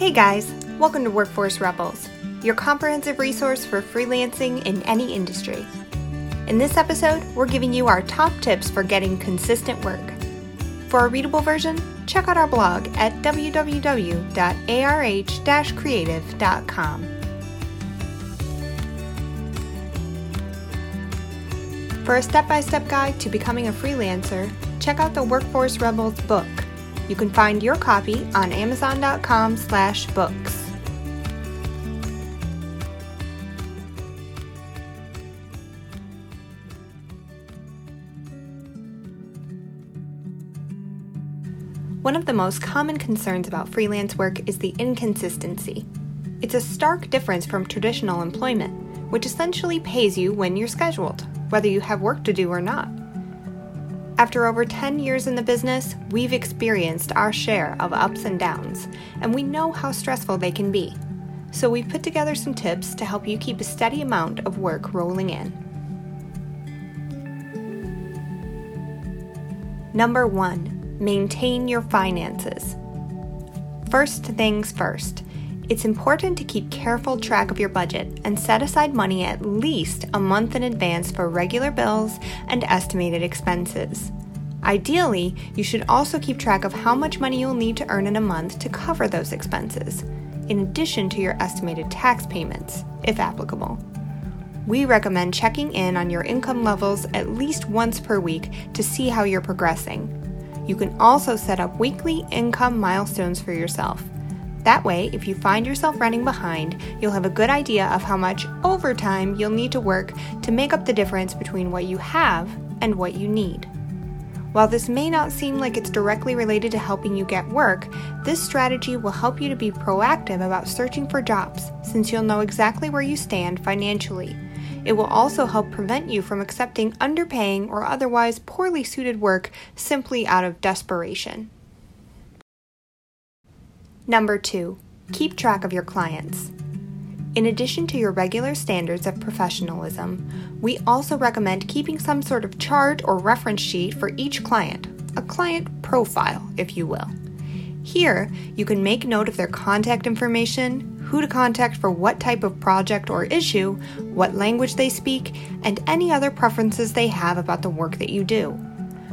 Hey guys, welcome to Workforce Rebels, your comprehensive resource for freelancing in any industry. In this episode, we're giving you our top tips for getting consistent work. For a readable version, check out our blog at www.arh-creative.com. For a step-by-step guide to becoming a freelancer, check out the Workforce Rebels book you can find your copy on amazon.com slash books. One of the most common concerns about freelance work is the inconsistency. It's a stark difference from traditional employment, which essentially pays you when you're scheduled, whether you have work to do or not. After over 10 years in the business, we've experienced our share of ups and downs, and we know how stressful they can be. So we've put together some tips to help you keep a steady amount of work rolling in. Number one, maintain your finances. First things first, it's important to keep careful track of your budget and set aside money at least a month in advance for regular bills and estimated expenses. Ideally, you should also keep track of how much money you'll need to earn in a month to cover those expenses, in addition to your estimated tax payments, if applicable. We recommend checking in on your income levels at least once per week to see how you're progressing. You can also set up weekly income milestones for yourself. That way, if you find yourself running behind, you'll have a good idea of how much overtime you'll need to work to make up the difference between what you have and what you need. While this may not seem like it's directly related to helping you get work, this strategy will help you to be proactive about searching for jobs since you'll know exactly where you stand financially. It will also help prevent you from accepting underpaying or otherwise poorly suited work simply out of desperation. Number two, keep track of your clients. In addition to your regular standards of professionalism, we also recommend keeping some sort of chart or reference sheet for each client, a client profile, if you will. Here, you can make note of their contact information, who to contact for what type of project or issue, what language they speak, and any other preferences they have about the work that you do.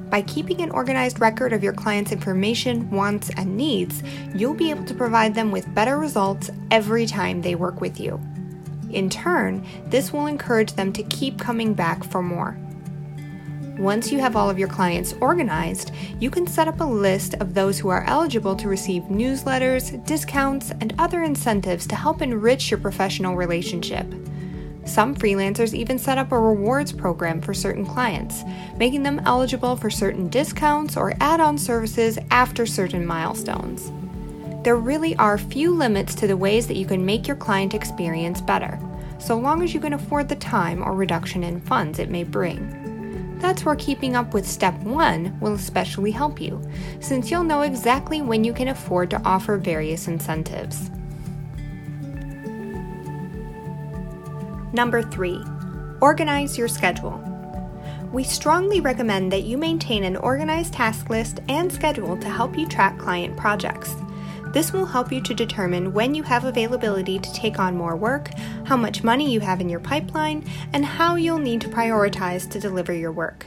By keeping an organized record of your client's information, wants, and needs, you'll be able to provide them with better results every time they work with you. In turn, this will encourage them to keep coming back for more. Once you have all of your clients organized, you can set up a list of those who are eligible to receive newsletters, discounts, and other incentives to help enrich your professional relationship. Some freelancers even set up a rewards program for certain clients, making them eligible for certain discounts or add on services after certain milestones. There really are few limits to the ways that you can make your client experience better, so long as you can afford the time or reduction in funds it may bring. That's where keeping up with step one will especially help you, since you'll know exactly when you can afford to offer various incentives. Number three, organize your schedule. We strongly recommend that you maintain an organized task list and schedule to help you track client projects. This will help you to determine when you have availability to take on more work, how much money you have in your pipeline, and how you'll need to prioritize to deliver your work.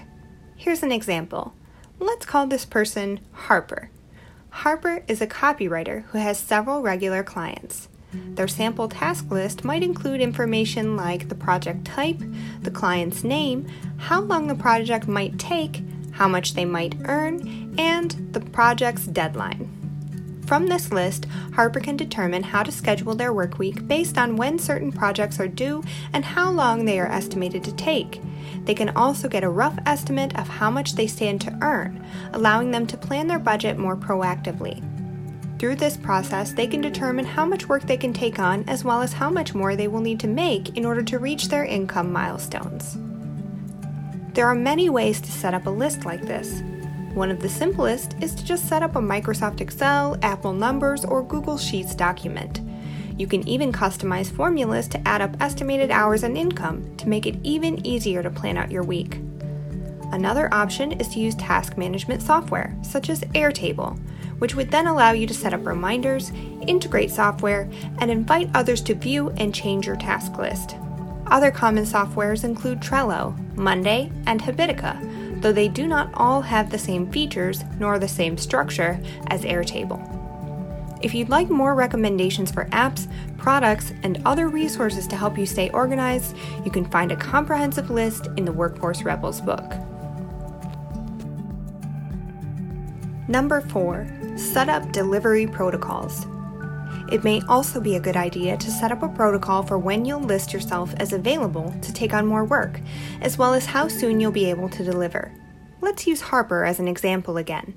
Here's an example. Let's call this person Harper. Harper is a copywriter who has several regular clients. Their sample task list might include information like the project type, the client's name, how long the project might take, how much they might earn, and the project's deadline. From this list, Harper can determine how to schedule their work week based on when certain projects are due and how long they are estimated to take. They can also get a rough estimate of how much they stand to earn, allowing them to plan their budget more proactively. Through this process, they can determine how much work they can take on as well as how much more they will need to make in order to reach their income milestones. There are many ways to set up a list like this. One of the simplest is to just set up a Microsoft Excel, Apple Numbers, or Google Sheets document. You can even customize formulas to add up estimated hours and income to make it even easier to plan out your week. Another option is to use task management software, such as Airtable, which would then allow you to set up reminders, integrate software, and invite others to view and change your task list. Other common softwares include Trello, Monday, and Habitica, though they do not all have the same features nor the same structure as Airtable. If you'd like more recommendations for apps, products, and other resources to help you stay organized, you can find a comprehensive list in the Workforce Rebels book. Number 4. Set up delivery protocols. It may also be a good idea to set up a protocol for when you'll list yourself as available to take on more work, as well as how soon you'll be able to deliver. Let's use Harper as an example again.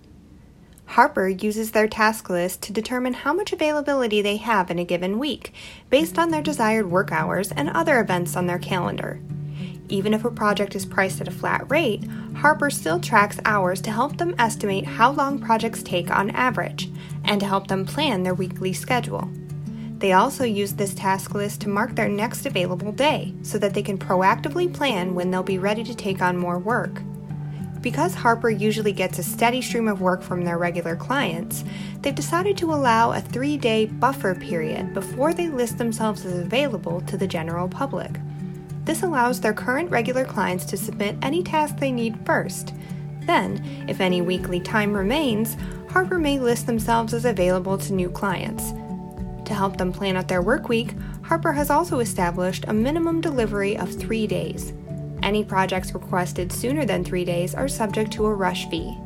Harper uses their task list to determine how much availability they have in a given week, based on their desired work hours and other events on their calendar. Even if a project is priced at a flat rate, Harper still tracks hours to help them estimate how long projects take on average and to help them plan their weekly schedule. They also use this task list to mark their next available day so that they can proactively plan when they'll be ready to take on more work. Because Harper usually gets a steady stream of work from their regular clients, they've decided to allow a three day buffer period before they list themselves as available to the general public. This allows their current regular clients to submit any task they need first. Then, if any weekly time remains, Harper may list themselves as available to new clients. To help them plan out their work week, Harper has also established a minimum delivery of three days. Any projects requested sooner than three days are subject to a rush fee.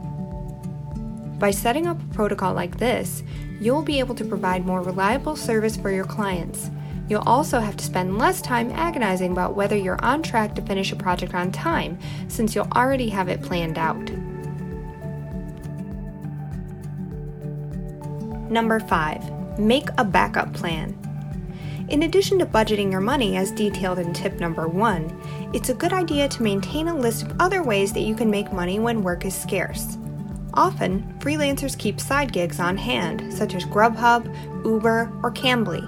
By setting up a protocol like this, you'll be able to provide more reliable service for your clients. You'll also have to spend less time agonizing about whether you're on track to finish a project on time, since you'll already have it planned out. Number 5. Make a backup plan. In addition to budgeting your money as detailed in tip number one, it's a good idea to maintain a list of other ways that you can make money when work is scarce. Often, freelancers keep side gigs on hand, such as Grubhub, Uber, or Cambly,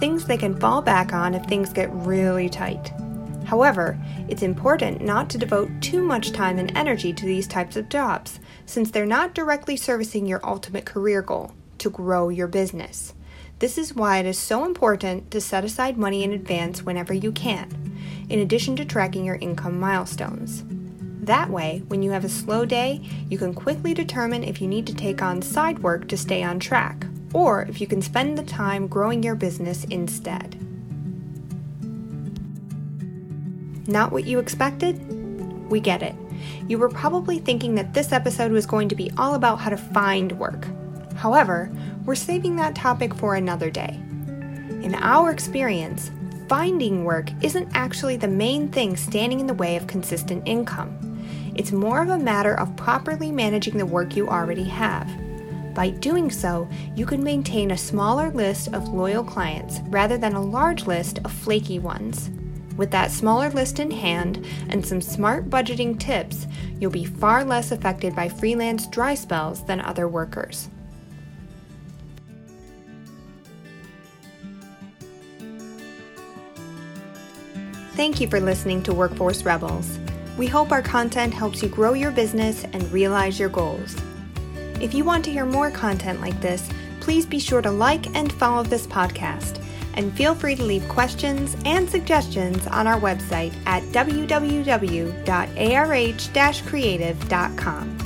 things they can fall back on if things get really tight. However, it's important not to devote too much time and energy to these types of jobs, since they're not directly servicing your ultimate career goal to grow your business. This is why it is so important to set aside money in advance whenever you can, in addition to tracking your income milestones. That way, when you have a slow day, you can quickly determine if you need to take on side work to stay on track, or if you can spend the time growing your business instead. Not what you expected? We get it. You were probably thinking that this episode was going to be all about how to find work. However, we're saving that topic for another day. In our experience, finding work isn't actually the main thing standing in the way of consistent income. It's more of a matter of properly managing the work you already have. By doing so, you can maintain a smaller list of loyal clients rather than a large list of flaky ones. With that smaller list in hand and some smart budgeting tips, you'll be far less affected by freelance dry spells than other workers. Thank you for listening to Workforce Rebels. We hope our content helps you grow your business and realize your goals. If you want to hear more content like this, please be sure to like and follow this podcast. And feel free to leave questions and suggestions on our website at www.arh creative.com.